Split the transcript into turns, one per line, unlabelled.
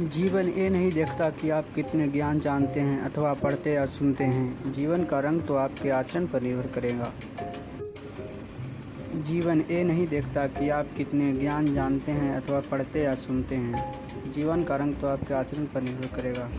जीवन ये नहीं देखता कि आप कितने ज्ञान जानते हैं अथवा पढ़ते या सुनते हैं। जीवन का रंग तो आपके आचरण पर निर्भर करेगा। जीवन ये नहीं देखता कि आप कितने ज्ञान जानते हैं अथवा पढ़ते या सुनते हैं। जीवन का रंग तो आपके आचरण पर निर्भर करेगा।